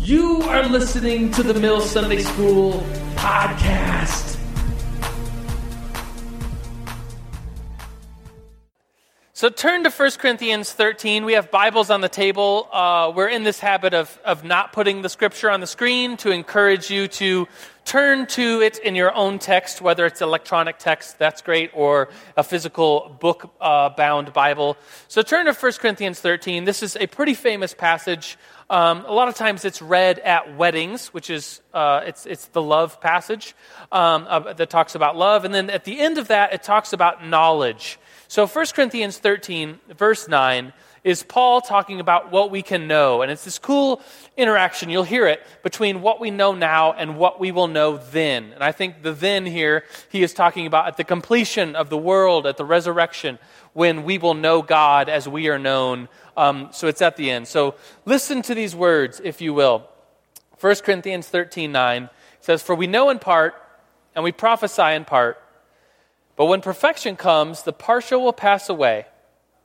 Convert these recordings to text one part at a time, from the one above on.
You are listening to the Mill Sunday School podcast. So turn to 1 Corinthians 13. We have Bibles on the table. Uh, we're in this habit of, of not putting the scripture on the screen to encourage you to turn to it in your own text, whether it's electronic text, that's great, or a physical book uh, bound Bible. So turn to 1 Corinthians 13. This is a pretty famous passage. Um, a lot of times it's read at weddings, which is uh, it's, it's the love passage um, uh, that talks about love. And then at the end of that, it talks about knowledge. So 1 Corinthians 13, verse 9, is Paul talking about what we can know. And it's this cool interaction, you'll hear it, between what we know now and what we will know then. And I think the then here, he is talking about at the completion of the world, at the resurrection, when we will know God as we are known. Um, so it's at the end. So listen to these words, if you will. 1 Corinthians 13, 9 says, For we know in part, and we prophesy in part. But when perfection comes, the partial will pass away.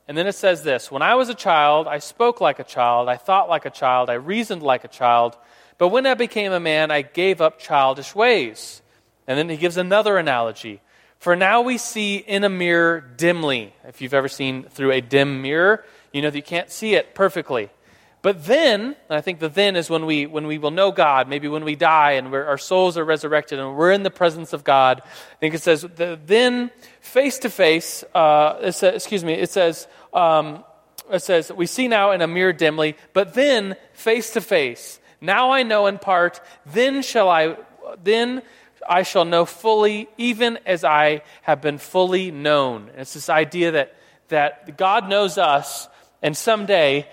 And then it says this When I was a child, I spoke like a child, I thought like a child, I reasoned like a child. But when I became a man, I gave up childish ways. And then he gives another analogy. For now we see in a mirror dimly. If you've ever seen through a dim mirror, you know that you can't see it perfectly. But then, I think the then is when we, when we will know God, maybe when we die and our souls are resurrected and we're in the presence of God. I think it says, the, then face to face, excuse me, it says, um, it says, we see now in a mirror dimly, but then face to face. Now I know in part, then shall I, then I shall know fully, even as I have been fully known. And it's this idea that, that God knows us, and someday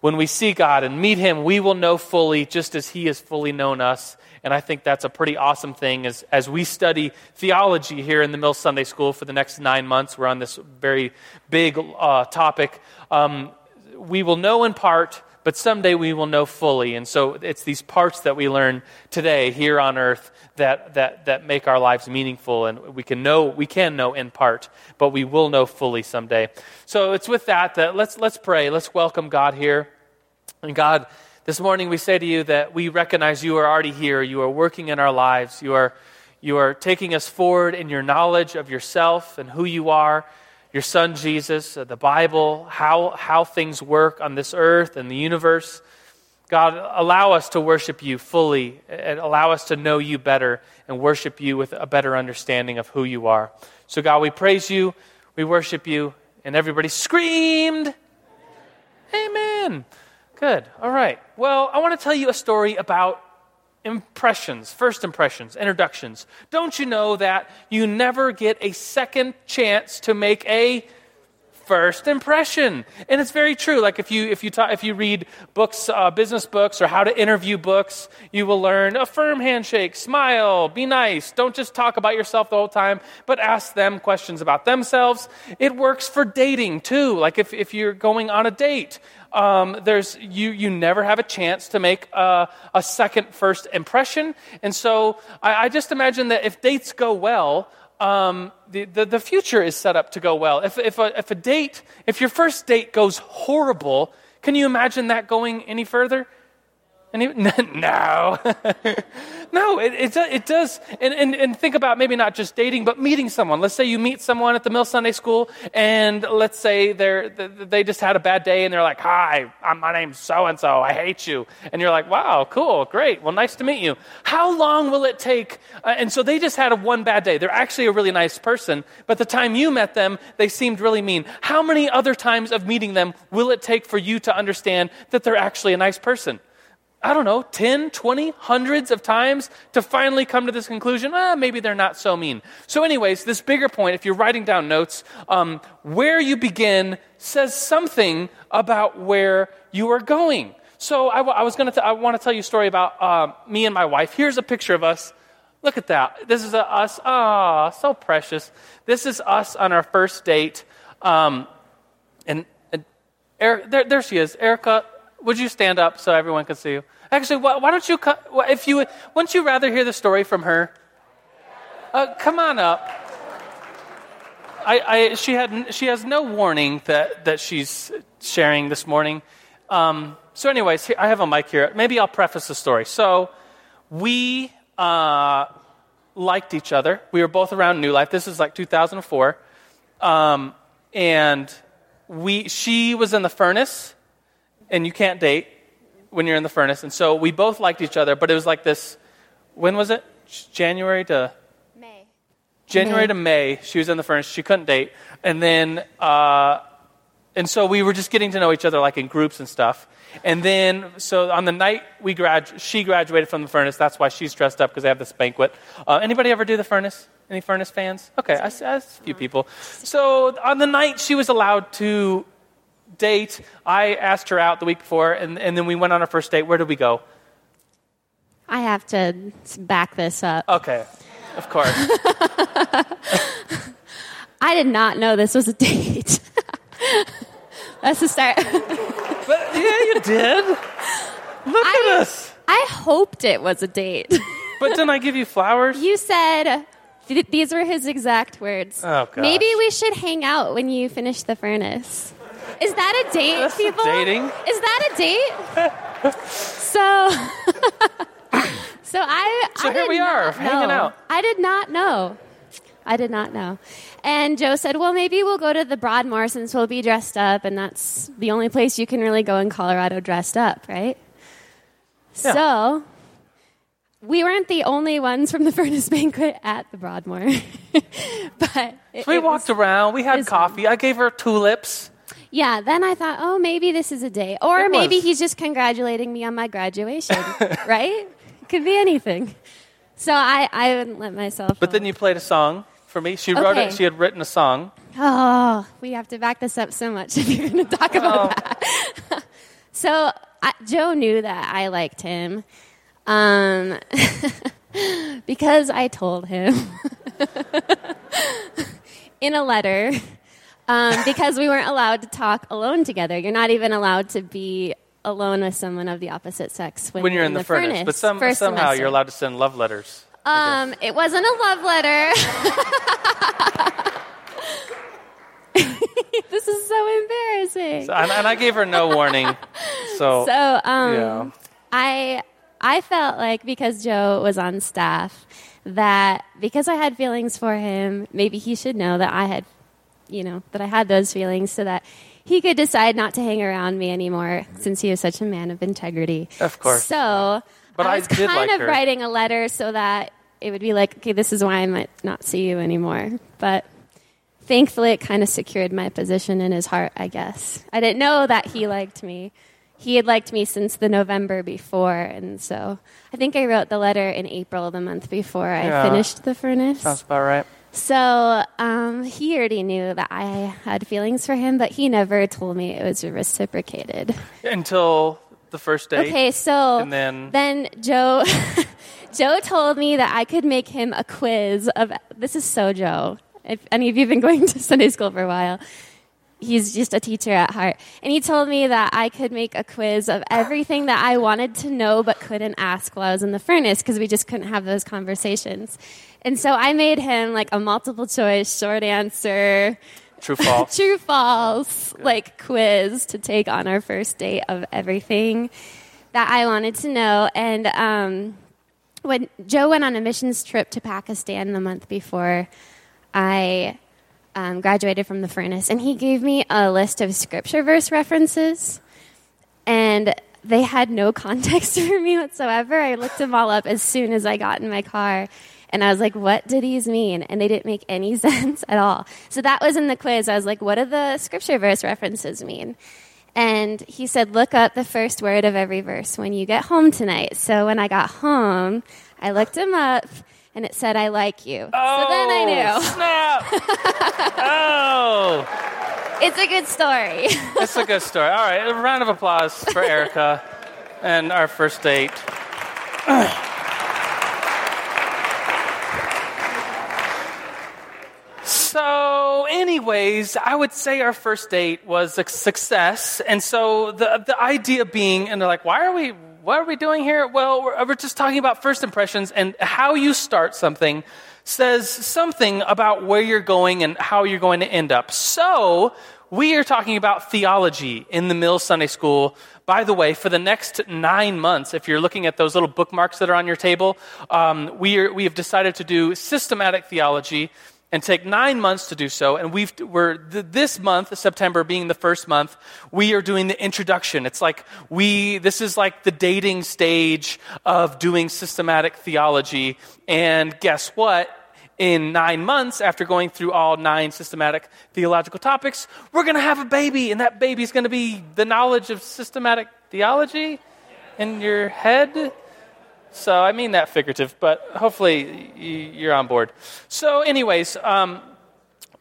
when we see God and meet Him, we will know fully just as He has fully known us. And I think that's a pretty awesome thing as, as we study theology here in the Mill Sunday School for the next nine months. We're on this very big uh, topic. Um, we will know in part, but someday we will know fully. And so it's these parts that we learn today here on earth that, that, that make our lives meaningful. And we can know, we can know in part, but we will know fully someday. So it's with that that let's, let's pray. Let's welcome God here. And God, this morning we say to you that we recognize you are already here. You are working in our lives. You are, you are taking us forward in your knowledge of yourself and who you are, your son Jesus, uh, the Bible, how, how things work on this earth and the universe. God, allow us to worship you fully and allow us to know you better and worship you with a better understanding of who you are. So, God, we praise you, we worship you, and everybody screamed, Amen. Good. All right. Well, I want to tell you a story about impressions, first impressions, introductions. Don't you know that you never get a second chance to make a first impression? And it's very true. Like if you if you talk, if you read books uh, business books or how to interview books you will learn a firm handshake smile be nice don't just talk about yourself the whole time but ask them questions about themselves. It works for dating too. Like if, if you're going on a date um, there's you you never have a chance to make a, a second first impression and so I, I just imagine that if dates go well um, the, the, the, future is set up to go well. If, if, a, if a date, if your first date goes horrible, can you imagine that going any further? Any, no. no, it, it, it does. And, and, and think about maybe not just dating, but meeting someone. Let's say you meet someone at the Mill Sunday School, and let's say they're, they just had a bad day, and they're like, Hi, my name's so and so. I hate you. And you're like, Wow, cool, great. Well, nice to meet you. How long will it take? Uh, and so they just had a one bad day. They're actually a really nice person, but the time you met them, they seemed really mean. How many other times of meeting them will it take for you to understand that they're actually a nice person? I don't know, 10, 20, hundreds of times to finally come to this conclusion, ah, maybe they're not so mean. So, anyways, this bigger point, if you're writing down notes, um, where you begin says something about where you are going. So, I, I was going to, I want to tell you a story about uh, me and my wife. Here's a picture of us. Look at that. This is us. Ah, oh, so precious. This is us on our first date. Um, and, and Eric, there, there she is. Erica, would you stand up so everyone can see you? Actually, why, why don't you, if you, wouldn't you rather hear the story from her? Uh, come on up. I, I, she, had, she has no warning that, that she's sharing this morning. Um, so, anyways, I have a mic here. Maybe I'll preface the story. So, we uh, liked each other. We were both around New Life. This is like 2004. Um, and we, she was in the furnace, and you can't date when you're in the furnace. And so we both liked each other, but it was like this when was it? January to May. January May. to May, she was in the furnace. She couldn't date, and then uh, and so we were just getting to know each other like in groups and stuff. And then so on the night we grad, she graduated from the furnace. That's why she's dressed up because they have this banquet. Uh, anybody ever do the furnace? Any furnace fans? Okay, I, I see a few people. So on the night she was allowed to date, I asked her out the week before, and, and then we went on our first date. Where did we go? I have to back this up. Okay, of course. I did not know this was a date. That's the start. but yeah, you did. Look I- at us. I hoped it was a date. But didn't I give you flowers? You said th- these were his exact words. Oh. Maybe we should hang out when you finish the furnace. Is that a date, That's people? dating. Is that a date? so, so I. So I here we are, hanging out. I did not know. I did not know. And Joe said, "Well, maybe we'll go to the Broadmoor since we'll be dressed up, and that's the only place you can really go in Colorado dressed up, right?" Yeah. So we weren't the only ones from the furnace banquet at the Broadmoor, but it, So we walked was- around. We had coffee. I gave her tulips. Yeah, then I thought, oh, maybe this is a day, or It maybe was. he's just congratulating me on my graduation, right? Could be anything. So I, I wouldn't let myself. But then you played a song for me. She wrote Okay. it. She had written a song. Oh, we have to back this up so much if you're going to talk about Oh. that. so I, Joe knew that I liked him um, because I told him in a letter um, because we weren't allowed to talk alone together. You're not even allowed to be alone with someone of the opposite sex when, When you're in the, furnace, but some, somehow semester. you're allowed to send love letters. Um, it wasn't a love letter. this is so embarrassing. guess. and, and I gave her no warning. So, So, um, yeah. I I felt like because Joe was on staff that because I had feelings for him, maybe he should know that I had, you know, that I had those feelings, so that he could decide not to hang around me anymore since he was such a man of integrity. Of course. So, But I was did kind like of her. writing a letter so that it would be like, okay, this is why I might not see you anymore. But thankfully, it kind of secured my position in his heart, I guess. I didn't know that he liked me. He had liked me since the November before, and so I think I wrote the letter in April, the month before I Yeah. finished the furnace. sounds about right. So um, he already knew that I had feelings for him, but he never told me it was reciprocated. Until the first date. Okay, so And then- then Joe Joe told me that I could make him a quiz of this is so Joe. If any of you have been going to Sunday school for a while, he's just a teacher at heart. And he told me that I could make a quiz of everything that I wanted to know but couldn't ask while I was in the furnace because we just couldn't have those conversations. And so I made him like a multiple choice short answer True false. true false like quiz to take on our first date of everything that I wanted to know. And um, when Joe went on a missions trip to Pakistan the month before I um, graduated from the furnace, and he gave me a list of scripture verse references, and they had no context for me whatsoever. I looked them all up as soon as I got in my car. And I was like, what do these mean? And they didn't make any sense at all. So that was in the quiz. I was like, what do the scripture verse references mean? And he said, look up the first word of every verse when you get home tonight. So when I got home, I looked them up and it said, I like you. Oh, so then I knew. Snap! Oh, It's a good story. it's a good story. All right, a round of applause for Erica and our first date. So, anyways, I would say our first date was a success, and so the the idea being, and they're like, "Why are we? What are we doing here?" Well, we're, we're just talking about first impressions and how you start something says something about where you're going and how you're going to end up. So, we are talking about theology in the Mills Sunday School. By the way, for the next nine months, if you're looking at those little bookmarks that are on your table, um, we, are, we have decided to do systematic theology and take nine months to do so. And we've, we're, this month, September being the first month, we are doing the introduction. It's like we, this is like the dating stage of doing systematic theology. And guess what? In nine months, after going through all nine systematic theological topics, we're going to have a baby, and that baby is going to be the knowledge of systematic theology in your head. So I mean that figurative, but hopefully you're on board. So, anyways, um,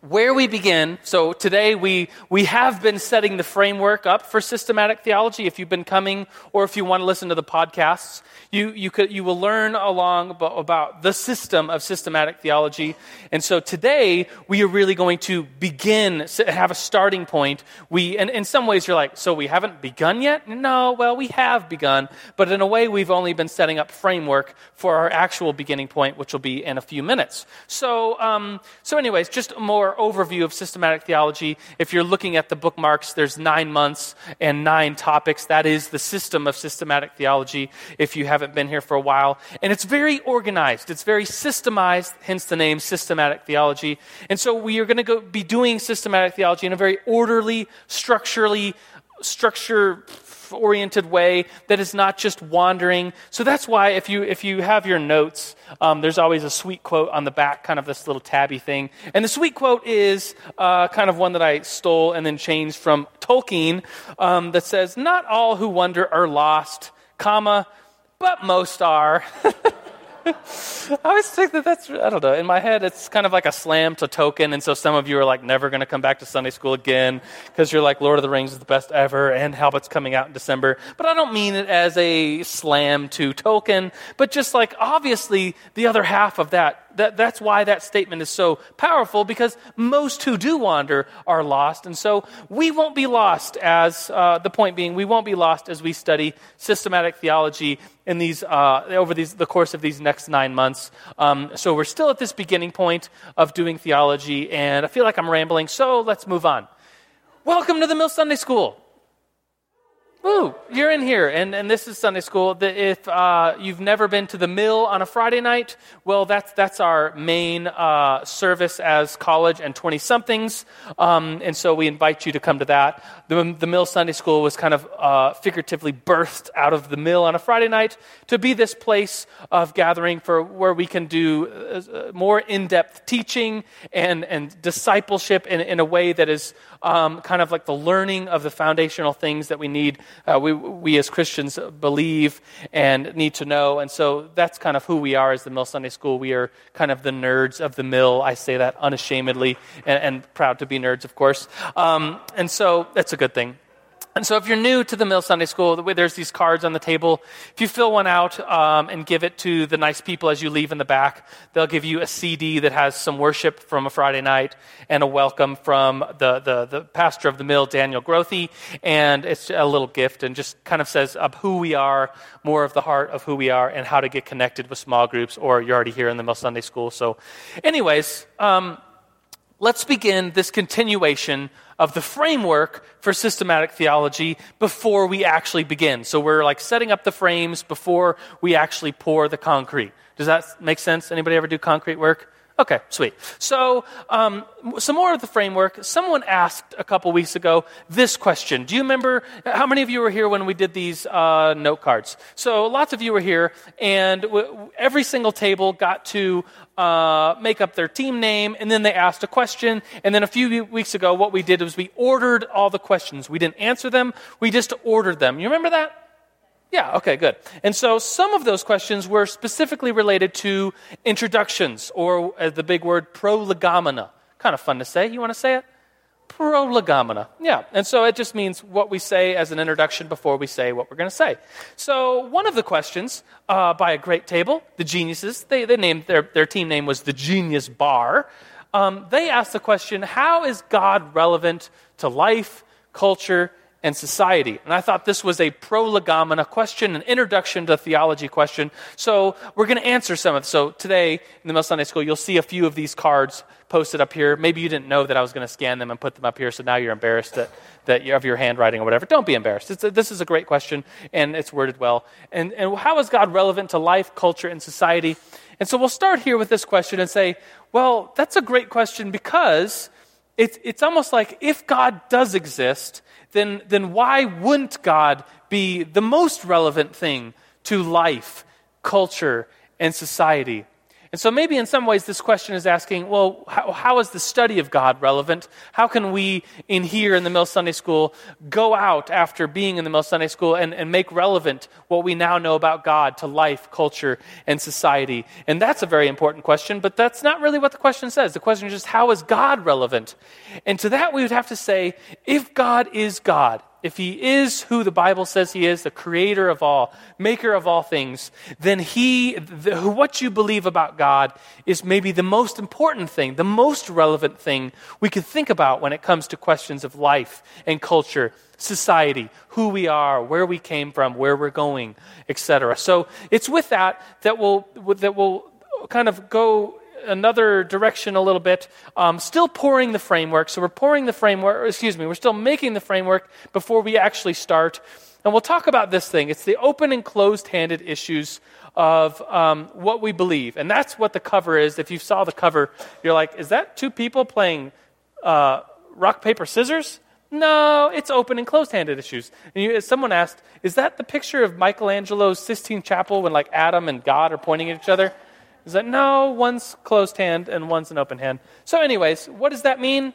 where we begin, so today we, we have been setting the framework up for systematic theology. If you've been coming or if you want to listen to the podcasts, you, you, could, you will learn along about, about the system of systematic theology. And so today we are really going to begin, have a starting point. We, and in some ways you're like, so we haven't begun yet? No, well, we have begun, but in a way we've only been setting up framework for our actual beginning point, which will be in a few minutes. So, um, so anyways, just more overview of systematic theology. If you're looking at the bookmarks, there's nine months and nine topics. That is the system of systematic theology if you haven't been here for a while. And it's very organized, it's very systemized, hence the name systematic theology. And so we are going to be doing systematic theology in a very orderly, structurally, structure oriented way that is not just wandering. So that's why if you if you have your notes, um, there's always a sweet quote on the back, kind of this little tabby thing. And the sweet quote is uh, kind of one that I stole and then changed from Tolkien um, that says, "Not all who wander are lost, comma, but most are." I always think that that's, I don't know, in my head, it's kind of like a slam to Tolkien. And so some of you are like never going to come back to Sunday school again because you're like, Lord of the Rings is the best ever and Hobbit's coming out in December. But I don't mean it as a slam to Tolkien, but just like obviously the other half of that that, that's why that statement is so powerful because most who do wander are lost. And so we won't be lost as, uh, the point being, we won't be lost as we study systematic theology in these, uh, over these, the course of these next nine months. Um, so we're still at this beginning point of doing theology, and I feel like I'm rambling, so let's move on. Welcome to the Mill Sunday School. Woo, you're in here, and, and this is Sunday school. If uh, you've never been to the mill on a Friday night, well, that's, that's our main uh, service as college and 20 somethings. Um, and so we invite you to come to that. The, the mill Sunday school was kind of uh, figuratively birthed out of the mill on a Friday night to be this place of gathering for where we can do uh, more in depth teaching and, and discipleship in, in a way that is um, kind of like the learning of the foundational things that we need, uh, we, we as Christians believe and need to know. And so that's kind of who we are as the Mill Sunday School. We are kind of the nerds of the mill. I say that unashamedly and, and proud to be nerds, of course. Um, and so that's a good thing. And so, if you're new to the Mill Sunday School, there's these cards on the table. If you fill one out um, and give it to the nice people as you leave in the back, they'll give you a CD that has some worship from a Friday night and a welcome from the, the, the pastor of the mill, Daniel Grothe. And it's a little gift and just kind of says of who we are, more of the heart of who we are, and how to get connected with small groups, or you're already here in the Mill Sunday School. So, anyways, um, let's begin this continuation of the framework for systematic theology before we actually begin. So we're like setting up the frames before we actually pour the concrete. Does that make sense? Anybody ever do concrete work? Okay, sweet. So, um, some more of the framework. Someone asked a couple weeks ago this question. Do you remember how many of you were here when we did these uh, note cards? So, lots of you were here, and w- every single table got to uh, make up their team name, and then they asked a question. And then a few weeks ago, what we did was we ordered all the questions. We didn't answer them, we just ordered them. You remember that? Yeah, okay, good. And so some of those questions were specifically related to introductions, or uh, the big word prolegomena. Kind of fun to say. You want to say it? Prolegomena. Yeah, and so it just means what we say as an introduction before we say what we're going to say. So one of the questions uh, by a great table, the geniuses, they, they named their, their team name was the Genius Bar. Um, they asked the question How is God relevant to life, culture, and society. And I thought this was a prolegomena question, an introduction to theology question. So we're going to answer some of it. So today in the Mill Sunday School, you'll see a few of these cards posted up here. Maybe you didn't know that I was going to scan them and put them up here, so now you're embarrassed that, that have your handwriting or whatever. Don't be embarrassed. A, this is a great question, and it's worded well. And, and how is God relevant to life, culture, and society? And so we'll start here with this question and say, well, that's a great question because it's, it's almost like if God does exist, then, then why wouldn't God be the most relevant thing to life, culture, and society? And so, maybe in some ways, this question is asking well, how, how is the study of God relevant? How can we, in here in the Mill Sunday School, go out after being in the Mill Sunday School and, and make relevant what we now know about God to life, culture, and society? And that's a very important question, but that's not really what the question says. The question is just how is God relevant? And to that, we would have to say if God is God, if he is who the Bible says he is, the creator of all, maker of all things, then he, the, what you believe about God is maybe the most important thing, the most relevant thing we could think about when it comes to questions of life and culture, society, who we are, where we came from, where we're going, etc. So it's with that that we'll, that we'll kind of go another direction a little bit, um, still pouring the framework. So we're pouring the framework, excuse me, we're still making the framework before we actually start. And we'll talk about this thing. It's the open and closed handed issues of um, what we believe. And that's what the cover is. If you saw the cover, you're like, is that two people playing uh, rock, paper, scissors? No, it's open and closed handed issues. And you, someone asked, is that the picture of Michelangelo's Sistine Chapel when like Adam and God are pointing at each other? Is that no, one's closed hand and one's an open hand. So, anyways, what does that mean?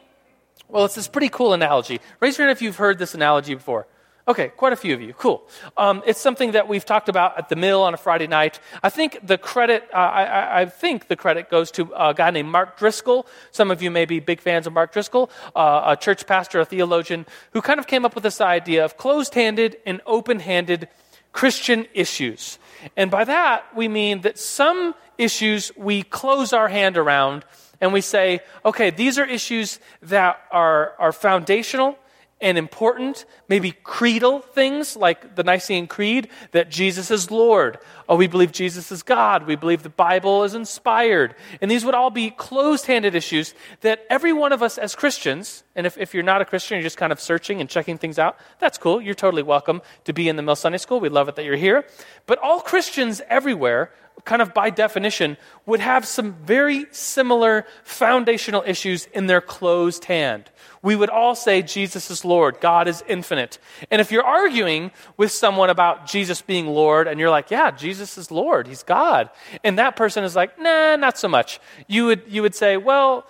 Well, it's this pretty cool analogy. Raise your hand if you've heard this analogy before. Okay, quite a few of you. Cool. Um, it's something that we've talked about at the mill on a Friday night. I think the credit, uh, I, I, think the credit goes to a guy named Mark Driscoll. Some of you may be big fans of Mark Driscoll, uh, a church pastor, a theologian, who kind of came up with this idea of closed-handed and open-handed Christian issues. And by that, we mean that some issues we close our hand around and we say, okay, these are issues that are, are foundational and important, maybe creedal things like the Nicene Creed, that Jesus is Lord. Oh, we believe Jesus is God. We believe the Bible is inspired. And these would all be closed handed issues that every one of us as Christians, and if, if you're not a Christian, you're just kind of searching and checking things out, that's cool. You're totally welcome to be in the Mill Sunday School. We love it that you're here. But all Christians everywhere kind of by definition, would have some very similar foundational issues in their closed hand. We would all say Jesus is Lord, God is infinite. And if you're arguing with someone about Jesus being Lord, and you're like, yeah, Jesus is Lord, he's God, and that person is like, nah, not so much, you would, you would say, well,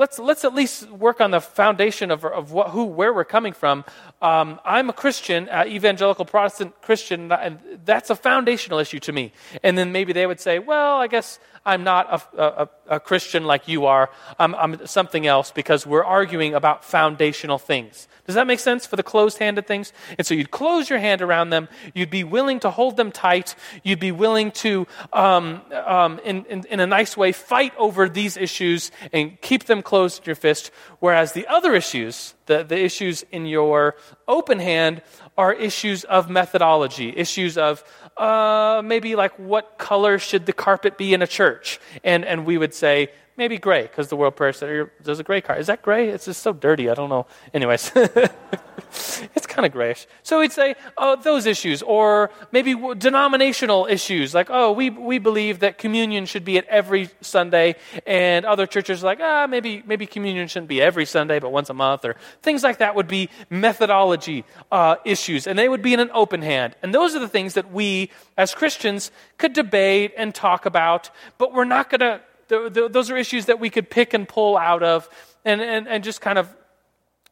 let's, let's at least work on the foundation of, of what, who, where we're coming from. Um, I'm a Christian, uh, evangelical Protestant Christian, and that's a foundational issue to me. And then maybe they would say, well, I guess I'm not a, a, a Christian like you are. I'm, I'm something else because we're arguing about foundational things. Does that make sense for the closed handed things? And so you'd close your hand around them. You'd be willing to hold them tight. You'd be willing to, um, um, in, in, in, a nice way, fight over these issues and keep them closed in your fist. Whereas the other issues, the, the issues in your open hand, are issues of methodology, issues of uh, maybe like what color should the carpet be in a church? And, and we would say, maybe gray because the world prayer center there's a gray car. Is that gray? It's just so dirty i don't know. Anyways it's kind of grayish. So we'd say oh those issues or maybe denominational issues like oh we, we believe that communion should be at every sunday and other churches are like ah maybe maybe communion shouldn't be every sunday but once a month or things like that would be methodology uh, issues and they would be in an open hand. And those are the things that we as christians could debate and talk about but we're not going to those are issues that we could pick and pull out of and, and, and just kind of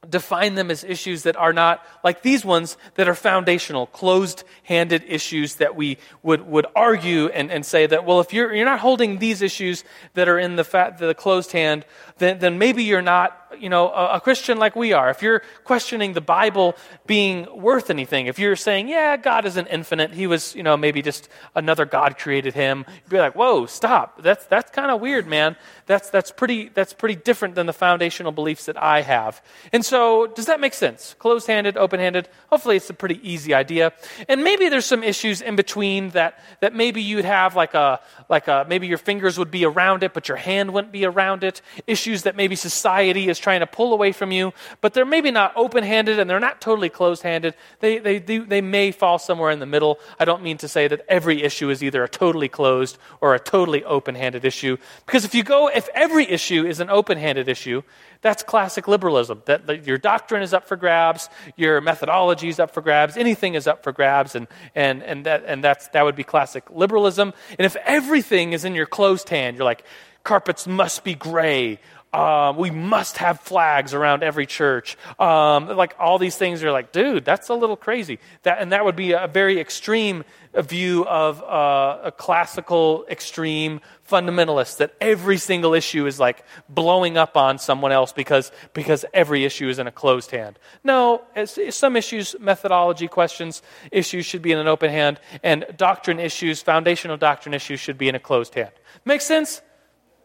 define them as issues that are not like these ones that are foundational, closed handed issues that we would, would argue and, and say that, well, if you're, you're not holding these issues that are in the, fat, the closed hand, then, then maybe you're not you know, a, a, Christian like we are, if you're questioning the Bible being worth anything, if you're saying, yeah, God isn't infinite, he was, you know, maybe just another God created him, you'd be like, whoa, stop. That's, that's kind of weird, man. That's, that's, pretty, that's pretty different than the foundational beliefs that I have. And so, does that make sense? Closed handed, open handed? Hopefully, it's a pretty easy idea. And maybe there's some issues in between that, that maybe you'd have like a, like a, maybe your fingers would be around it, but your hand wouldn't be around it. Issues that maybe society is trying to pull away from you, but they're maybe not open handed and they're not totally closed handed. They, they, they, they may fall somewhere in the middle. I don't mean to say that every issue is either a totally closed or a totally open handed issue. Because if you go, if every issue is an open handed issue, that's classic liberalism. That, your doctrine is up for grabs, your methodology is up for grabs, anything is up for grabs, and, and, and, that, and that's, that would be classic liberalism. And if everything is in your closed hand, you're like, carpets must be gray. Um, we must have flags around every church. Um, like all these things are like, dude, that's a little crazy. That, and that would be a very extreme view of uh, a classical extreme fundamentalist that every single issue is like blowing up on someone else because, because every issue is in a closed hand. No, some issues, methodology questions, issues should be in an open hand, and doctrine issues, foundational doctrine issues should be in a closed hand. Make sense?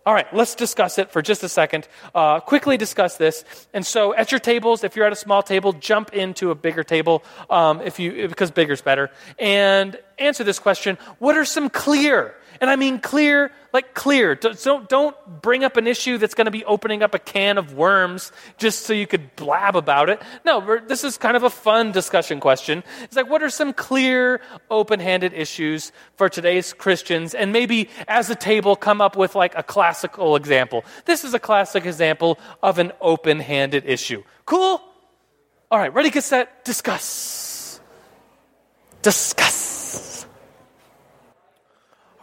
All right, let's discuss it for just a second. Uh, quickly discuss this. And so, at your tables, if you're at a small table, jump into a bigger table um, if you because bigger's better, and answer this question: What are some clear and I mean clear, like clear. Don't, don't bring up an issue that's going to be opening up a can of worms just so you could blab about it. No, this is kind of a fun discussion question. It's like, what are some clear, open handed issues for today's Christians? And maybe as a table, come up with like a classical example. This is a classic example of an open handed issue. Cool? All right, ready, get set, discuss. Discuss.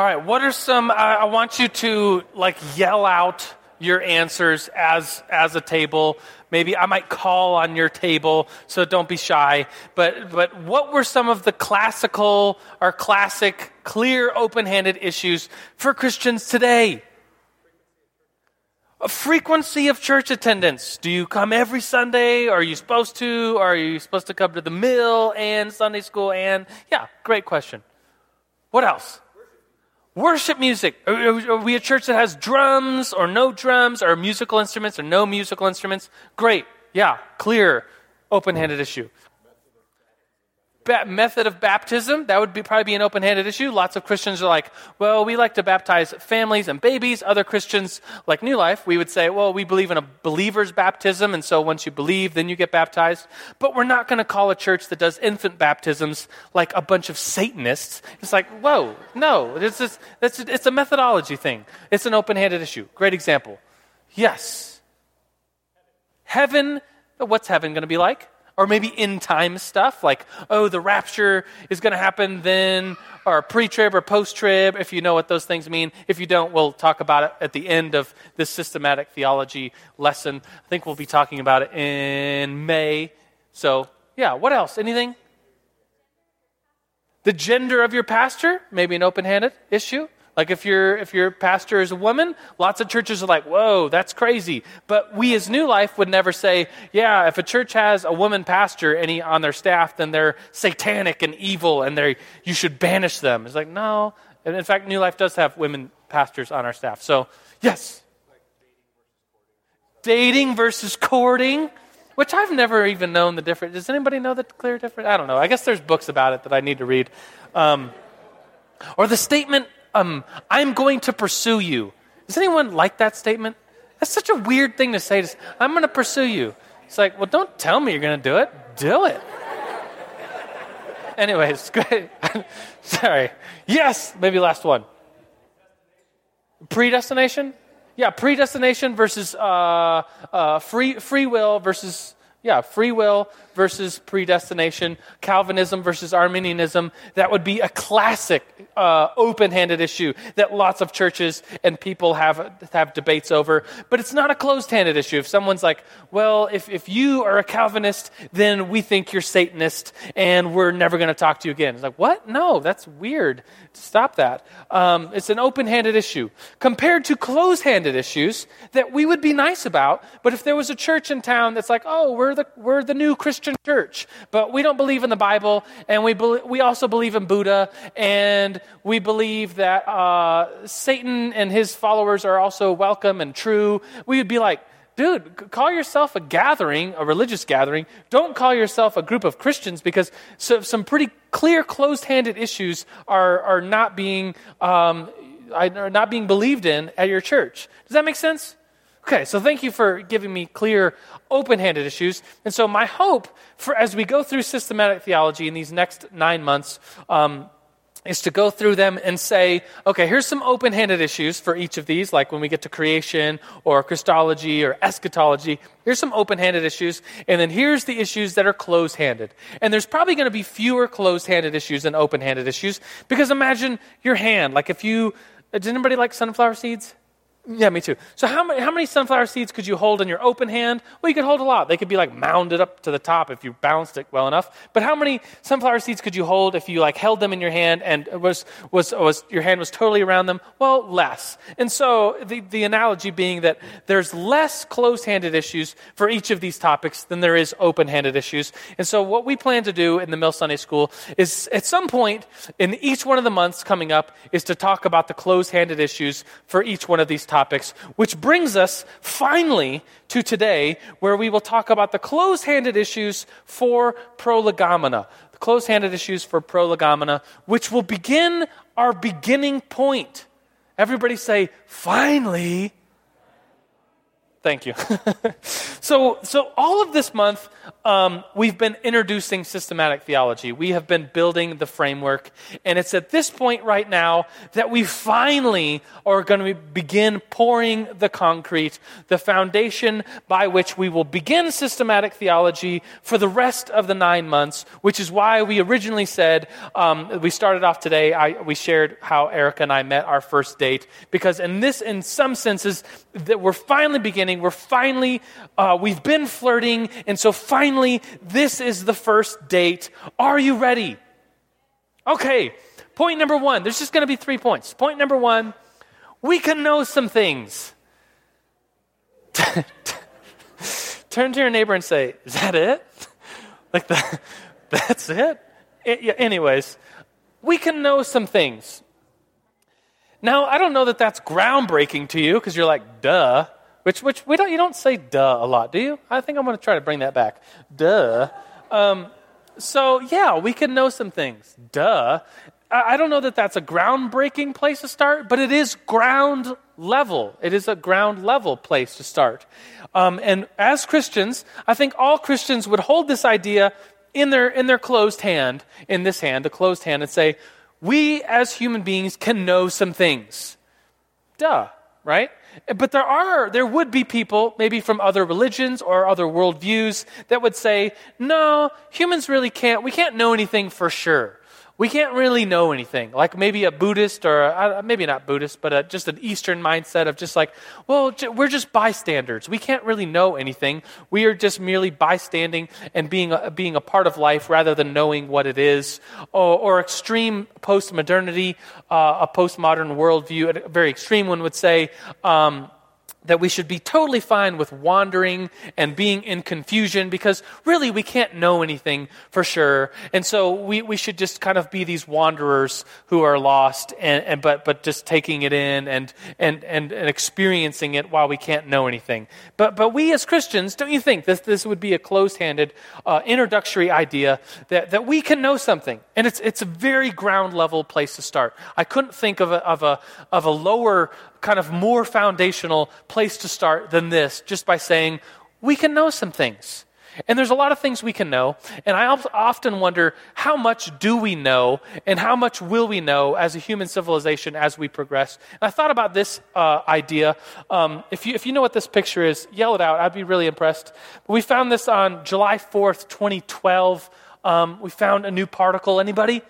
All right, what are some, I want you to like yell out your answers as, as a table. Maybe I might call on your table, so don't be shy. But, but what were some of the classical or classic, clear, open handed issues for Christians today? A frequency of church attendance. Do you come every Sunday? Are you supposed to? Are you supposed to come to the mill and Sunday school and? Yeah, great question. What else? Worship music. Are, we a church that has drums or no drums or musical instruments or no musical instruments? Great. Yeah, clear, open handed issue ba- method of baptism, that would be, probably be an open handed issue. Lots of Christians are like, well, we like to baptize families and babies. Other Christians, like New Life, we would say, well, we believe in a believer's baptism, and so once you believe, then you get baptized. But we're not going to call a church that does infant baptisms like a bunch of Satanists. It's like, whoa, no, it's, just, it's, it's a methodology thing. It's an open handed issue. Great example. Yes. Heaven, what's heaven going to be like? Or maybe in time stuff like, oh, the rapture is going to happen then, or pre trib or post trib, if you know what those things mean. If you don't, we'll talk about it at the end of this systematic theology lesson. I think we'll be talking about it in May. So, yeah, what else? Anything? The gender of your pastor, maybe an open handed issue. Like if your if your pastor is a woman, lots of churches are like, "Whoa, that's crazy." But we as New Life would never say, "Yeah, if a church has a woman pastor any on their staff, then they're satanic and evil and they you should banish them." It's like, "No." And in fact, New Life does have women pastors on our staff. So, yes. Dating versus courting, which I've never even known the difference. Does anybody know the clear difference? I don't know. I guess there's books about it that I need to read. Um, or the statement um, I'm going to pursue you. Does anyone like that statement? That's such a weird thing to say. I'm going to pursue you. It's like, well, don't tell me you're going to do it. Do it. Anyways, great. Sorry. Yes, maybe last one. Predestination? Yeah, predestination versus uh, uh, free free will versus yeah free will versus predestination, Calvinism versus Arminianism. That would be a classic uh, open handed issue that lots of churches and people have, have debates over. But it's not a closed handed issue. If someone's like, well, if, if you are a Calvinist, then we think you're Satanist and we're never going to talk to you again. It's like, what? No, that's weird. Stop that. Um, it's an open handed issue compared to closed handed issues that we would be nice about. But if there was a church in town that's like, oh, we're the, we're the new Christian church, but we don't believe in the Bible, and we, be, we also believe in Buddha, and we believe that uh, Satan and his followers are also welcome and true, we would be like, dude, call yourself a gathering, a religious gathering. Don't call yourself a group of Christians because so, some pretty clear, closed handed issues are, are, not being, um, are not being believed in at your church. Does that make sense? Okay, so thank you for giving me clear, open handed issues. And so, my hope for as we go through systematic theology in these next nine months, um, is to go through them and say, okay, here's some open handed issues for each of these, like when we get to creation or Christology or eschatology. Here's some open handed issues, and then here's the issues that are closed handed. And there's probably going to be fewer closed handed issues than open handed issues, because imagine your hand. Like if you, does anybody like sunflower seeds? Yeah, me too. So how many, how many sunflower seeds could you hold in your open hand? Well, you could hold a lot. They could be like mounded up to the top if you balanced it well enough. But how many sunflower seeds could you hold if you like held them in your hand and was, was, was your hand was totally around them? Well, less. And so the, the analogy being that there's less closed-handed issues for each of these topics than there is open-handed issues. And so what we plan to do in the Mill Sunday School is at some point in each one of the months coming up is to talk about the closed-handed issues for each one of these topics, which brings us finally to today, where we will talk about the close handed issues for prolegomena. The close handed issues for prolegomena, which will begin our beginning point. Everybody say, finally. Thank you. so, so all of this month, um, we've been introducing systematic theology. We have been building the framework, and it's at this point right now that we finally are going to begin pouring the concrete, the foundation by which we will begin systematic theology for the rest of the nine months. Which is why we originally said um, we started off today. I, we shared how Erica and I met our first date because, in this, in some senses, that we're finally beginning we're finally, uh, we've been flirting, and so finally, this is the first date. Are you ready? Okay, point number one. There's just going to be three points. Point number one we can know some things. Turn to your neighbor and say, Is that it? like, the, that's it? it yeah, anyways, we can know some things. Now, I don't know that that's groundbreaking to you because you're like, duh. Which, which we don't, you don't say duh a lot, do you? I think I'm going to try to bring that back. Duh. Um, so, yeah, we can know some things. Duh. I, don't know that that's a groundbreaking place to start, but it is ground level. It is a ground level place to start. Um, and as Christians, I think all Christians would hold this idea in their, in their closed hand, in this hand, the closed hand, and say, we as human beings can know some things. Duh, right? But there are, there would be people, maybe from other religions or other worldviews, that would say, no, humans really can't, we can't know anything for sure we can't really know anything. Like maybe a Buddhist or a, maybe not Buddhist, but a, just an Eastern mindset of just like, well, j- we're just bystanders. We can't really know anything. We are just merely bystanding and being a, being a part of life rather than knowing what it is. Or, or extreme postmodernity, uh, a postmodern worldview, a very extreme one would say. Um, that we should be totally fine with wandering and being in confusion because really we can't know anything for sure. And so we, we should just kind of be these wanderers who are lost and, and but, but just taking it in and, and, and, and experiencing it while we can't know anything. But, but we as Christians, don't you think this, this would be a close handed uh, introductory idea that, that we can know something? And it's, it's a very ground level place to start. I couldn't think of a, of a, of a lower kind of more foundational place to start than this just by saying, we can know some things. And there's a lot of things we can know. And I often wonder how much do we know and how much will we know as a human civilization as we progress. And I thought about this uh, idea. Um, if, you, if you know what this picture is, yell it out. I'd be really impressed. But we found this on July 4th, 2012. Um, we found a new particle. Anybody?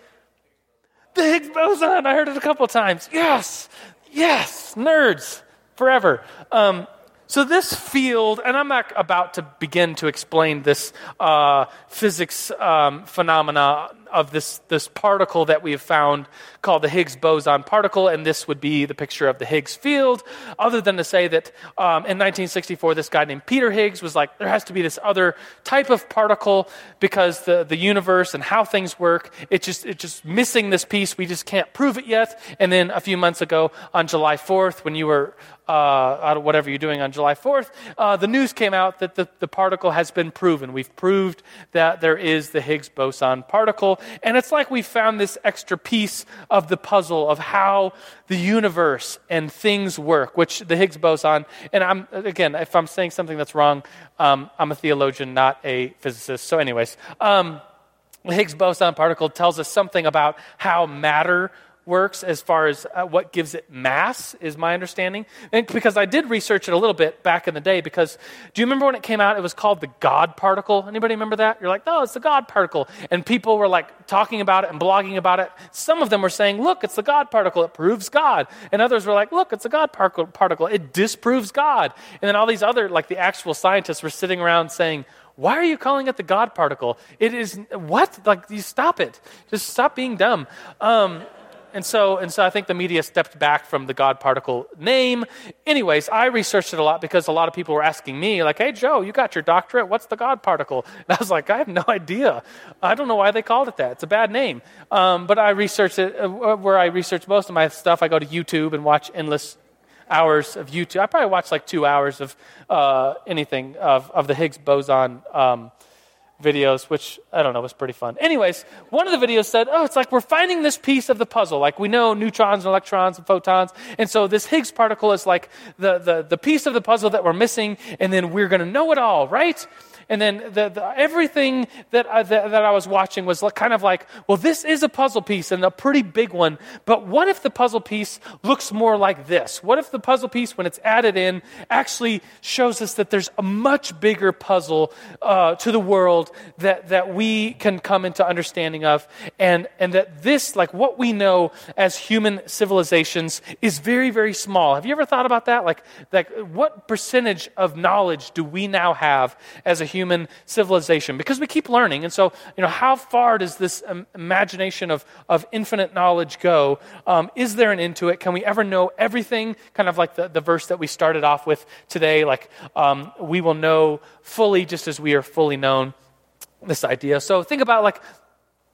The Higgs boson. I heard it a couple times. Yes. Yes. Nerds. Forever. Um, so, this field, and I'm not about to begin to explain this uh, physics um, phenomena of this, this particle that we have found called the Higgs boson particle, and this would be the picture of the Higgs field, other than to say that um, in 1964, this guy named Peter Higgs was like, there has to be this other type of particle because the, the universe and how things work, it just, it's just missing this piece. We just can't prove it yet. And then a few months ago, on July 4th, when you were uh, whatever you're doing on July 4th, uh, the news came out that the, the particle has been proven. We've proved that there is the Higgs boson particle. And it's like we found this extra piece of the puzzle of how the universe and things work, which the Higgs boson, and I'm, again, if I'm saying something that's wrong, um, I'm a theologian, not a physicist. So, anyways, um, the Higgs boson particle tells us something about how matter works as far as uh, what gives it mass is my understanding. And because i did research it a little bit back in the day because do you remember when it came out it was called the god particle? Anybody remember that? You're like no it's the god particle. And people were like talking about it and blogging about it. Some of them were saying look it's the god particle. It proves god. And others were like look it's a god particle. It disproves god. And then all these other like the actual scientists were sitting around saying why are you calling it the God particle? It is what? Like, you stop it. Just stop being dumb. Um, and so, and so I think the media stepped back from the God particle name. Anyways, I researched it a lot because a lot of people were asking me, like, hey, Joe, you got your doctorate. What's the God particle? And I was like, I have no idea. I don't know why they called it that. It's a bad name. Um, but I researched it, uh, where I research most of my stuff, I go to YouTube and watch endless hours of YouTube. I probably watch like two hours of uh, anything of, of the Higgs boson. Um, videos, which I don't know was pretty fun. Anyways, one of the videos said, "Oh, it's like we're finding this piece of the puzzle. Like we know neutrons and electrons and photons, and so this Higgs particle is like the the, the piece of the puzzle that we're missing, and then we're going to know it all, right?" And then the, the, everything that I, that, that I was watching was kind of like, well, this is a puzzle piece and a pretty big one, but what if the puzzle piece looks more like this? What if the puzzle piece, when it's added in, actually shows us that there's a much bigger puzzle uh, to the world that, that we can come into understanding of, and, and that this, like what we know as human civilizations, is very, very small. Have you ever thought about that? Like, like what percentage of knowledge do we now have as a human human civilization because we keep learning. And so, you know, how far does this imagination of, of infinite knowledge go? Um, is there an end to it? Can we ever know everything? Kind of like the, the verse that we started off with today, like um, we will know fully just as we are fully known this idea. So think about like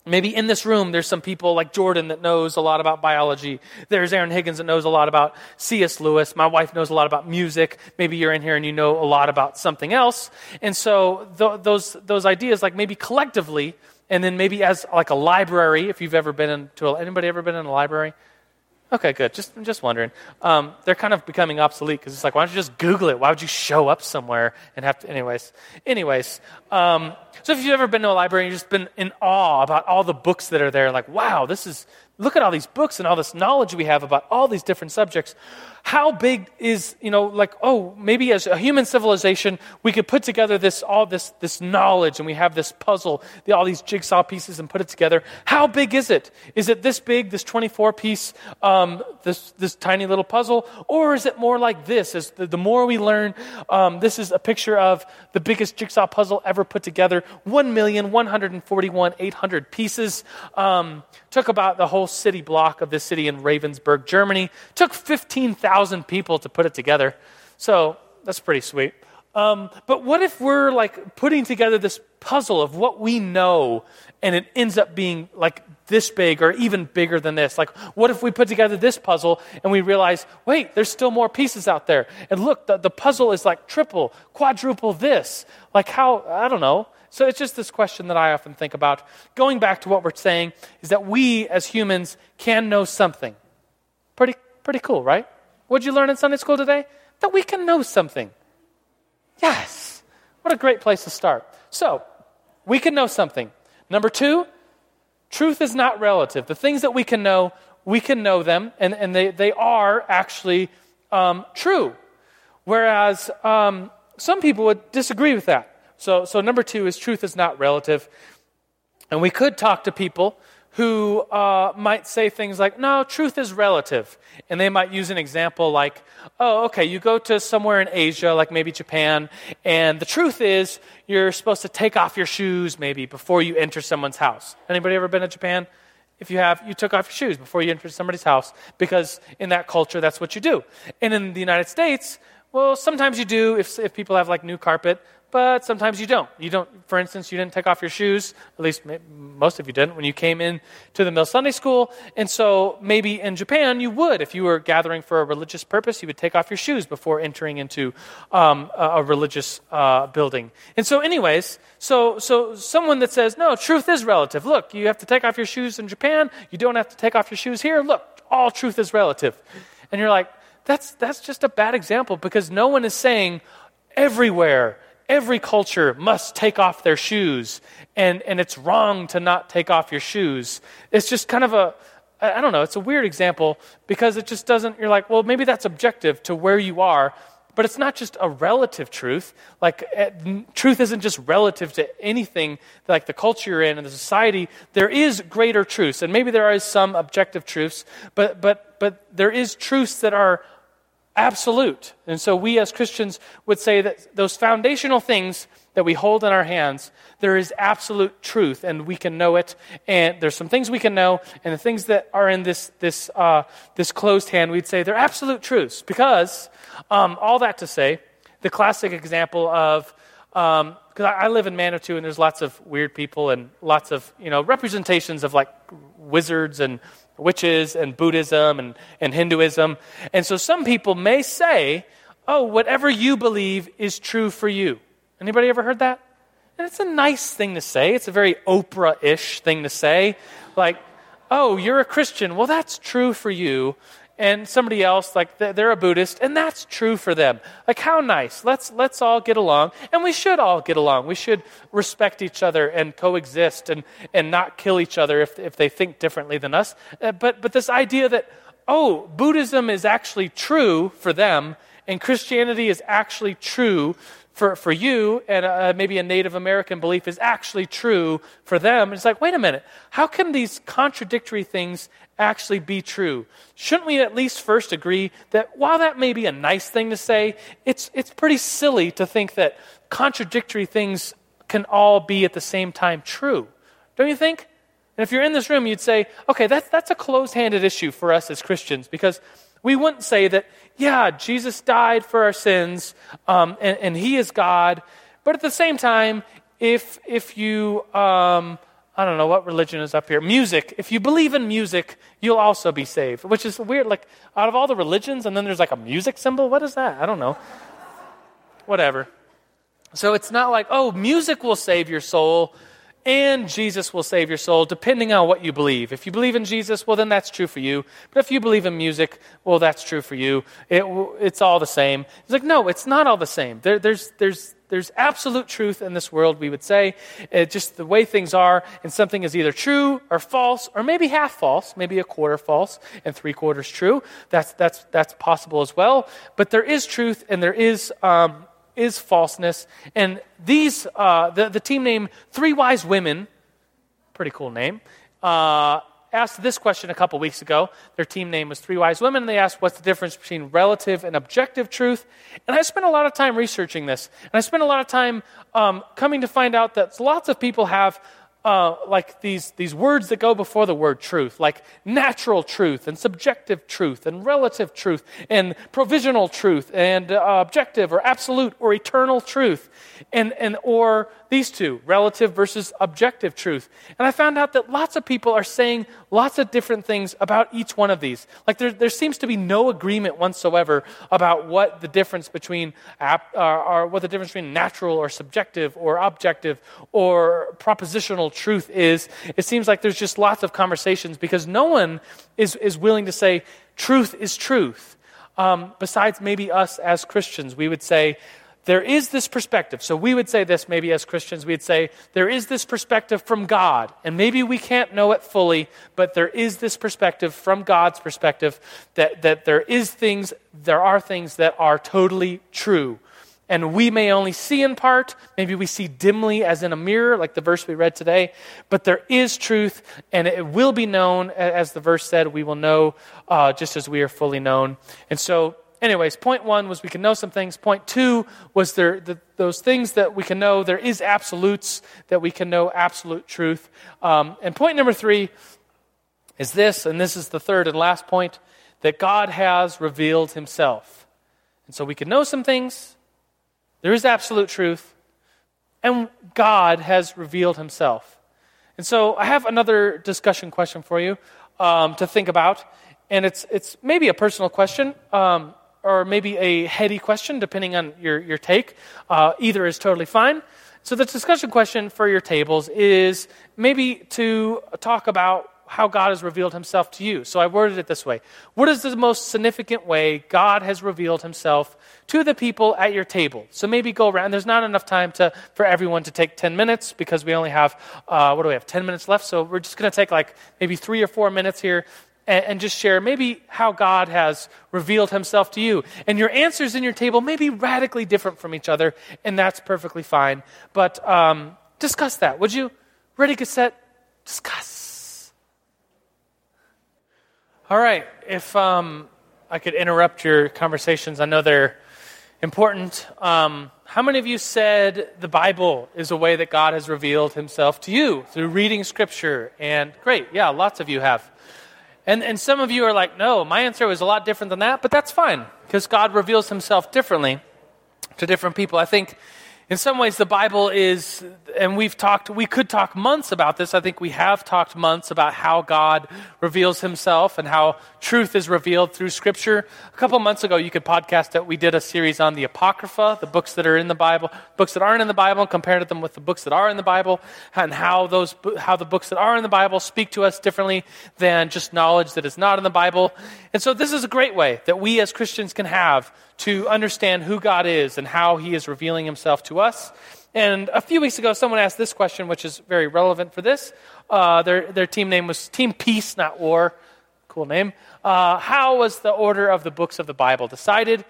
Maybe in this room, there's some people like Jordan that knows a lot about biology. There's Aaron Higgins that knows a lot about C.S. Lewis. My wife knows a lot about music. Maybe you're in here and you know a lot about something else. And so th- those, those ideas, like maybe collectively, and then maybe as like a library, if you've ever been into a, anybody ever been in a library? Okay, good. Just I'm just wondering. Um, they're kind of becoming obsolete because it's like, why don't you just Google it? Why would you show up somewhere and have to? Anyways, anyways. Um, so if you've ever been to a library and you've just been in awe about all the books that are there, like, wow, this is look at all these books and all this knowledge we have about all these different subjects how big is, you know, like, oh, maybe as a human civilization, we could put together this, all this, this knowledge and we have this puzzle, the, all these jigsaw pieces and put it together. How big is it? Is it this big, this 24 piece, um, this, this tiny little puzzle? Or is it more like this? As the, the more we learn, um, this is a picture of the biggest jigsaw puzzle ever put together 1,141,800 pieces. Um, took about the whole city block of this city in Ravensburg, Germany. Took 15,000 thousand people to put it together. So that's pretty sweet. Um, but what if we're like putting together this puzzle of what we know and it ends up being like this big or even bigger than this? Like, what if we put together this puzzle and we realize, wait, there's still more pieces out there? And look, the, the puzzle is like triple, quadruple this. Like, how, I don't know. So it's just this question that I often think about. Going back to what we're saying is that we as humans can know something. Pretty, pretty cool, right? What'd you learn in Sunday school today? That we can know something. Yes. What a great place to start. So, we can know something. Number two, truth is not relative. The things that we can know, we can know them, and, and they, they are actually um, true. Whereas um, some people would disagree with that. So, so, number two is truth is not relative. And we could talk to people who uh, might say things like, no, truth is relative. And they might use an example like, oh, okay, you go to somewhere in Asia, like maybe Japan, and the truth is you're supposed to take off your shoes maybe before you enter someone's house. Anybody ever been to Japan? If you have, you took off your shoes before you entered somebody's house because in that culture, that's what you do. And in the United States, well, sometimes you do if, if people have like new carpet, but sometimes you don't. You don't, for instance, you didn't take off your shoes, at least most of you didn't, when you came in to the Mill Sunday School. And so maybe in Japan you would, if you were gathering for a religious purpose, you would take off your shoes before entering into um, a, religious uh, building. And so, anyways, so, so someone that says, no, truth is relative. Look, you have to take off your shoes in Japan, you don't have to take off your shoes here. Look, all truth is relative. And you're like, that's, that's just a bad example because no one is saying everywhere every culture must take off their shoes, and, and it's wrong to not take off your shoes. It's just kind of a, I don't know, it's a weird example because it just doesn't, you're like, well, maybe that's objective to where you are, but it's not just a relative truth. Like, uh, truth isn't just relative to anything like the culture you're in and the society. There is greater truths, and maybe there is some objective truths, but, but, but there is truths that are absolute. And so we as Christians would say that those foundational things that we hold in our hands, there is absolute truth, and we can know it. And there's some things we can know, and the things that are in this this uh, this closed hand, we'd say they're absolute truths. Because um, all that to say, the classic example of because um, I, live in Manitou, and there's lots of weird people and lots of you know representations of like wizards and witches and Buddhism and, and Hinduism. And so some people may say, oh, whatever you believe is true for you. Anybody ever heard that? And it's a nice thing to say. It's a very Oprah ish thing to say. Like, oh, you're a Christian. Well, that's true for you and somebody else like they're a buddhist and that's true for them. Like how nice. Let's let's all get along and we should all get along. We should respect each other and coexist and and not kill each other if if they think differently than us. Uh, but but this idea that oh buddhism is actually true for them and christianity is actually true for, for you and uh, maybe a Native American belief is actually true for them. It's like, wait a minute, how can these contradictory things actually be true? Shouldn't we at least first agree that while that may be a nice thing to say, it's, it's pretty silly to think that contradictory things can all be at the same time true? Don't you think? And if you're in this room, you'd say, okay, that's, that's a close handed issue for us as Christians because we wouldn't say that, yeah, Jesus died for our sins um, and, and, he is God. But at the same time, if, if you, um, I don't know what religion is up here, music, if you believe in music, you'll also be saved, which is weird. Like, out of all the religions, and then there's like a music symbol? What is that? I don't know. Whatever. So it's not like, oh, music will save your soul and Jesus will save your soul, depending on what you believe. If you believe in Jesus, well, then that's true for you. But if you believe in music, well, that's true for you. It, it's all the same. It's like, no, it's not all the same. There, there's, there's, there's absolute truth in this world, we would say. It, just the way things are, and something is either true or false, or maybe half false, maybe a quarter false and three quarters true. That's, that's, that's possible as well. But there is truth, and there is um, is falseness. And these, uh, the, the team name Three Wise Women, pretty cool name, uh, asked this question a couple weeks ago. Their team name was Three Wise Women, and they asked what's the difference between relative and objective truth. And I spent a lot of time researching this, and I spent a lot of time um, coming to find out that lots of people have uh, like these, these words that go before the word truth, like natural truth and subjective truth and relative truth and provisional truth and uh, objective or absolute or eternal truth, and, and or these two, relative versus objective truth. And I found out that lots of people are saying lots of different things about each one of these. Like there, there seems to be no agreement whatsoever about what the difference between uh, or what the difference between natural or subjective or objective or propositional truth is. It seems like there's just lots of conversations because no one is, is willing to say truth is truth. Um, besides maybe us as Christians, we would say there is this perspective. So we would say this maybe as Christians, we'd say there is this perspective from God. And maybe we can't know it fully, but there is this perspective from God's perspective that, that there is things, there are things that are totally true. And we may only see in part, maybe we see dimly as in a mirror, like the verse we read today, but there is truth, and it will be known, as the verse said, we will know uh, just as we are fully known. And so anyways, point one was we can know some things. Point two was there the, those things that we can know. There is absolutes that we can know absolute truth. Um, and point number three is this, and this is the third and last point that God has revealed Himself. And so we can know some things. There is absolute truth, and God has revealed Himself. And so I have another discussion question for you um, to think about and it's it's maybe a personal question. Um, or maybe a heady question, depending on your, your take. Uh, either is totally fine. So, the discussion question for your tables is maybe to talk about how God has revealed himself to you. So, I worded it this way What is the most significant way God has revealed himself to the people at your table? So, maybe go around. There's not enough time to, for everyone to take 10 minutes because we only have, uh, what do we have, 10 minutes left. So, we're just going to take like maybe three or four minutes here and, and, just share maybe how God has revealed himself to you. And your answers in your table may be radically different from each other, and that's perfectly fine. But um, discuss that, would you? Ready, cassette? discuss. All right. If um, I could interrupt your conversations, I know they're important. Um, how many of you said the Bible is a way that God has revealed himself to you through reading Scripture? And great, yeah, lots of you have. And, and some of you are like, no, my answer was a lot different than that, but that's fine because God reveals himself differently to different people. I think in some ways, the Bible is, and we've talked, we could talk months about this. I think we have talked months about how God reveals himself and how truth is revealed through Scripture. A couple months ago, you could podcast that We did a series on the Apocrypha, the books that are in the Bible, books that aren't in the Bible, and compared them with the books that are in the Bible, and how, those, how the books that are in the Bible speak to us differently than just knowledge that is not in the Bible. And so, this is a great way that we as Christians can have to understand who God is and how He is revealing Himself to us. And a few weeks ago, someone asked this question, which is very relevant for this. Uh, their, their team name was Team Peace, not War. Cool name. Uh, how was the order of the books of the Bible decided?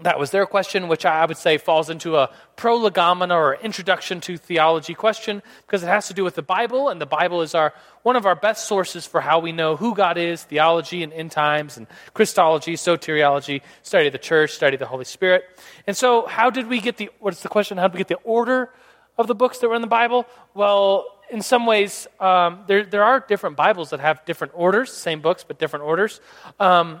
That was their question, which I would say falls into a prolegomena or introduction to theology question because it has to do with the Bible, and the Bible is our, one of our best sources for how we know who God is, theology and end times, and Christology, soteriology, study of the church, study of the Holy Spirit. And so, how did we get the, what's the question? How did we get the order of the books that were in the Bible? Well, in some ways, um, there, there are different Bibles that have different orders, same books, but different orders. Um,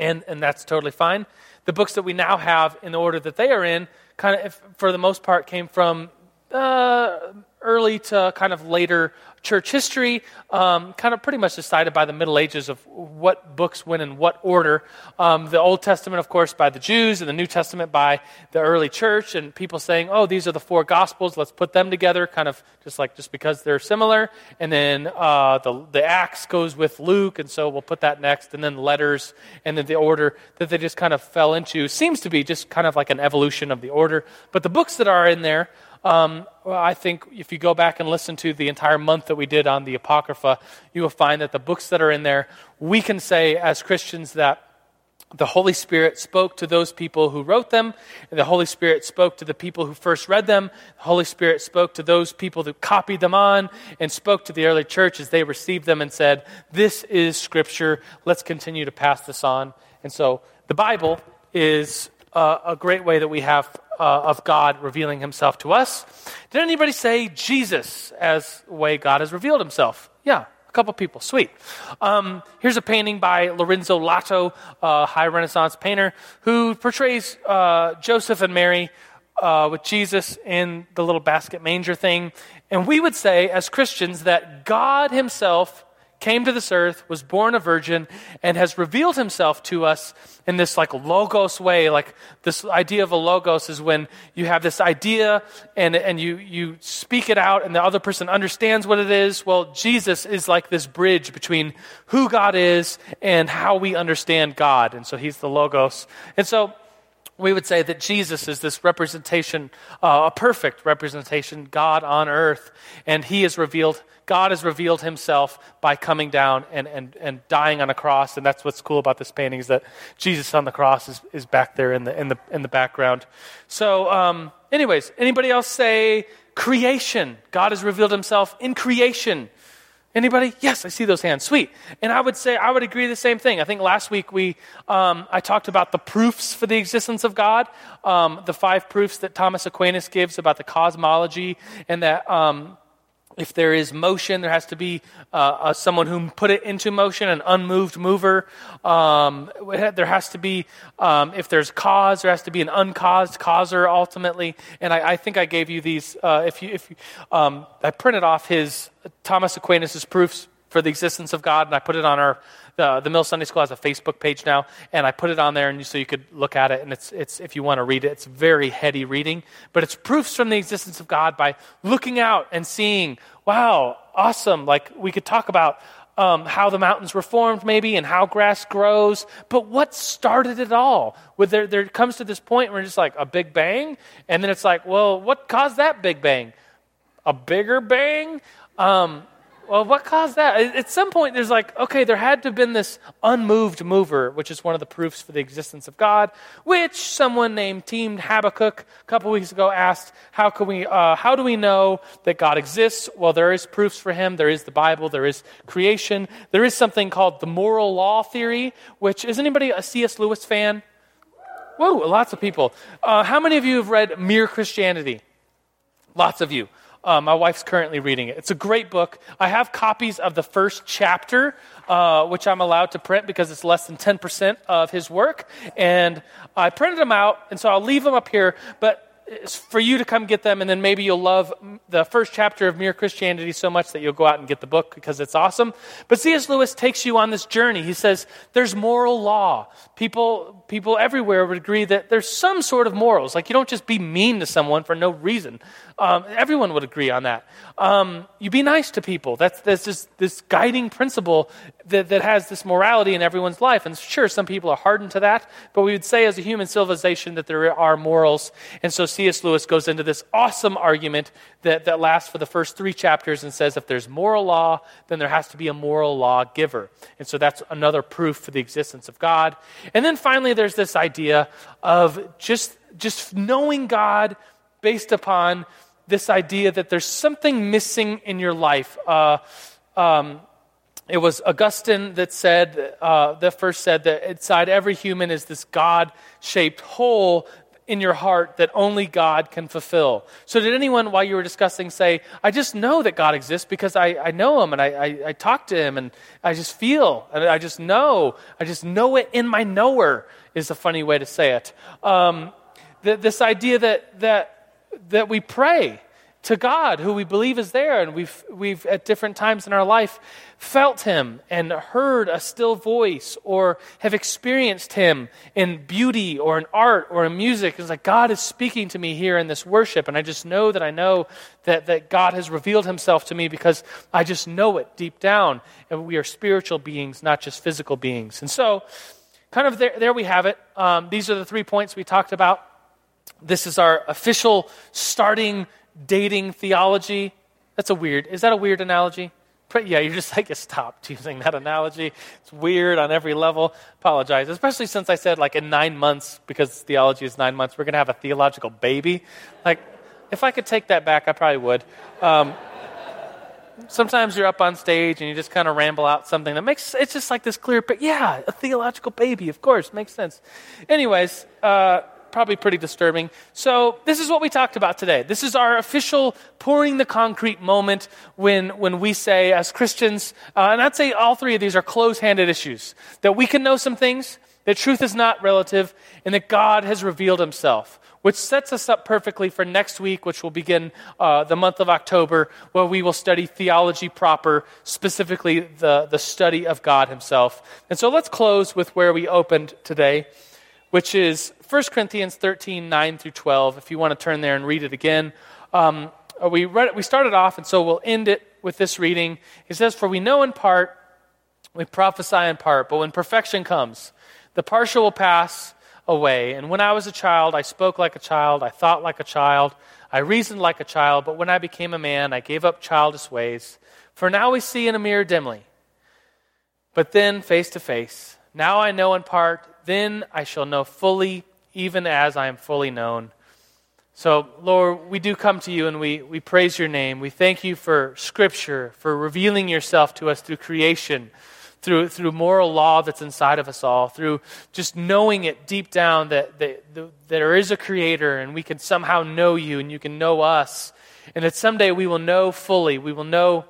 and, and that's totally fine the books that we now have in the order that they are in, kind of, for the most part, came from uh, early to kind of later church history, um, kind of pretty much decided by the Middle Ages of what books went in what order. Um, the Old Testament, of course, by the Jews, and the New Testament by the early church, and people saying, "Oh, these are the four Gospels. Let's put them together," kind of just like just because they're similar. And then uh, the the Acts goes with Luke, and so we'll put that next. And then letters, and then the order that they just kind of fell into seems to be just kind of like an evolution of the order. But the books that are in there um, well, I think if you go back and listen to the entire month that we did on the Apocrypha, you will find that the books that are in there, we can say as Christians that the Holy Spirit spoke to those people who wrote them, and the Holy Spirit spoke to the people who first read them. The Holy Spirit spoke to those people who copied them on, and spoke to the early church as they received them and said, This is Scripture. Let's continue to pass this on. And so the Bible is uh, a great way that we have uh, of God revealing himself to us. Did anybody say Jesus as the way God has revealed himself? Yeah, a couple people. Sweet. Um, here's a painting by Lorenzo Lotto, a high Renaissance painter, who portrays uh, Joseph and Mary uh, with Jesus in the little basket manger thing. And we would say, as Christians, that God Himself came to this earth, was born a virgin, and has revealed himself to us in this like logos way. Like this idea of a logos is when you have this idea and, and you, you speak it out and the other person understands what it is. Well, Jesus is like this bridge between who God is and how we understand God. And so he's the logos. And so we would say that Jesus is this representation, uh, a perfect representation, God on earth, and He is revealed, God has revealed Himself by coming down and, and, and dying on a cross. And that's what's cool about this painting is that Jesus on the cross is, is back there in the, in the, in the background. So, um, anyways, anybody else say creation? God has revealed Himself in creation. Anybody? Yes, I see those hands. Sweet. And I would say I would agree the same thing. I think last week we um, I talked about the proofs for the existence of God, um, the five proofs that Thomas Aquinas gives about the cosmology, and that um, if there is motion, there has to be uh, uh, someone who put it into motion, an unmoved mover. Um, there has to be, um, if there's cause, there has to be an uncaused causer ultimately. And I, I think I gave you these. Uh, if you, if you, um, I printed off his Thomas Aquinas' proofs for the existence of God, and I put it on our the, the Mill Sunday School has a Facebook page now, and I put it on there, and so you could look at it. And it's, it's if you want to read it, it's very heady reading, but it's proofs from the existence of God by looking out and seeing, wow, awesome. Like we could talk about um, how the mountains were formed, maybe, and how grass grows. But what started it all? With there, there comes to this point where it's just like a big bang, and then it's like, well, what caused that big bang? A bigger bang? Um, well, what caused that? At some point, there's like, okay, there had to have been this unmoved mover, which is one of the proofs for the existence of God, which someone named Team Habakkuk a couple weeks ago asked, how, can we, uh, how do we know that God exists? Well, there is proofs for him. There is the Bible. There is creation. There is something called the moral law theory, which, is anybody a C.S. Lewis fan? Whoa, lots of people. Uh, how many of you have read Mere Christianity? Lots of you. Uh, my wife's currently reading it. It's a great book. I have copies of the first chapter, uh, which I'm allowed to print because it's less than 10% of his work. And I printed them out, and so I'll leave them up here. But for you to come get them, and then maybe you'll love the first chapter of Mere Christianity so much that you'll go out and get the book because it's awesome. But C.S. Lewis takes you on this journey. He says there's moral law. People, people everywhere would agree that there's some sort of morals. Like you don't just be mean to someone for no reason. Um, everyone would agree on that. Um, you be nice to people. That's, that's just this guiding principle that, that has this morality in everyone's life. And sure, some people are hardened to that, but we would say as a human civilization that there are morals. And so C.S. Lewis goes into this awesome argument that, that lasts for the first three chapters and says if there's moral law, then there has to be a moral law giver. And so that's another proof for the existence of God. And then finally, there's this idea of just, just knowing God based upon this idea that there's something missing in your life. Uh, um, it was Augustine that said, uh, that first said that inside every human is this God shaped hole in your heart that only God can fulfill. So, did anyone, while you were discussing, say, I just know that God exists because I, I know Him and I, I, I talk to Him and I just feel and I just know. I just know it in my knower, is a funny way to say it. Um, this idea that, that that we pray to God, who we believe is there, and we've, we've at different times in our life felt Him and heard a still voice, or have experienced Him in beauty or in art or in music. It's like God is speaking to me here in this worship, and I just know that I know that, that God has revealed Himself to me because I just know it deep down, and we are spiritual beings, not just physical beings. And so, kind of there, there we have it. Um, these are the three points we talked about. This is our official starting dating theology. That's a weird, is that a weird analogy? Yeah, you're just like, stopped using that analogy. It's weird on every level. Apologize, especially since I said, like, in nine months, because theology is nine months, we're going to have a theological baby. Like, if I could take that back, I probably would. Um, sometimes you're up on stage and you just kind of ramble out something that makes it's just like this clear but yeah a theological baby of course makes sense anyways uh, probably pretty disturbing. So, this is what we talked about today. This is our official pouring the concrete moment when, when we say, as Christians, uh, and I'd say all three of these are close handed issues, that we can know some things, that truth is not relative, and that God has revealed himself. Which sets us up perfectly for next week, which will begin uh, the month of October, where we will study theology proper, specifically the, the study of God Himself. And so let's close with where we opened today, which is 1 Corinthians 13, 9 through 12, if you want to turn there and read it again. Um, uh, we, read it, we started off, and so we'll end it with this reading. He says, For we know in part, we prophesy in part, but when perfection comes, the partial will pass away. And when I was a child, I spoke like a child, I thought like a child, I reasoned like a child, but when I became a man, I gave up childish ways. For now we see in a mirror dimly, but then face to face. Now I know in part, then I shall know fully, even as I am fully known. So, Lord, we do come to you and we, we praise your name. We thank you for Scripture, for revealing yourself to us through creation, through, through moral law that's inside of us all, through just knowing it deep down that, that, that there is a Creator and we can somehow know you and you can know us. And that someday we will know fully. We will know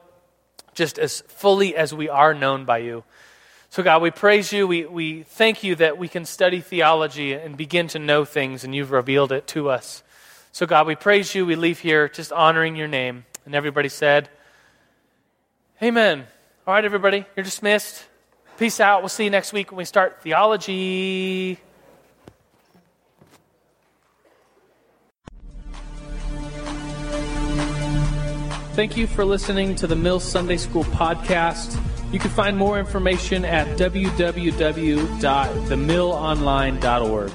just as fully as we are known by you. So, God, we praise you. We, we thank you that we can study theology and begin to know things, and you've revealed it to us. So, God, we praise you. We leave here just honoring your name. And everybody said, Amen. All right, everybody, you're dismissed. Peace out. We'll see you next week when we start theology. Thank you for listening to the Mills Sunday School podcast. You can find more information at www.themillonline.org.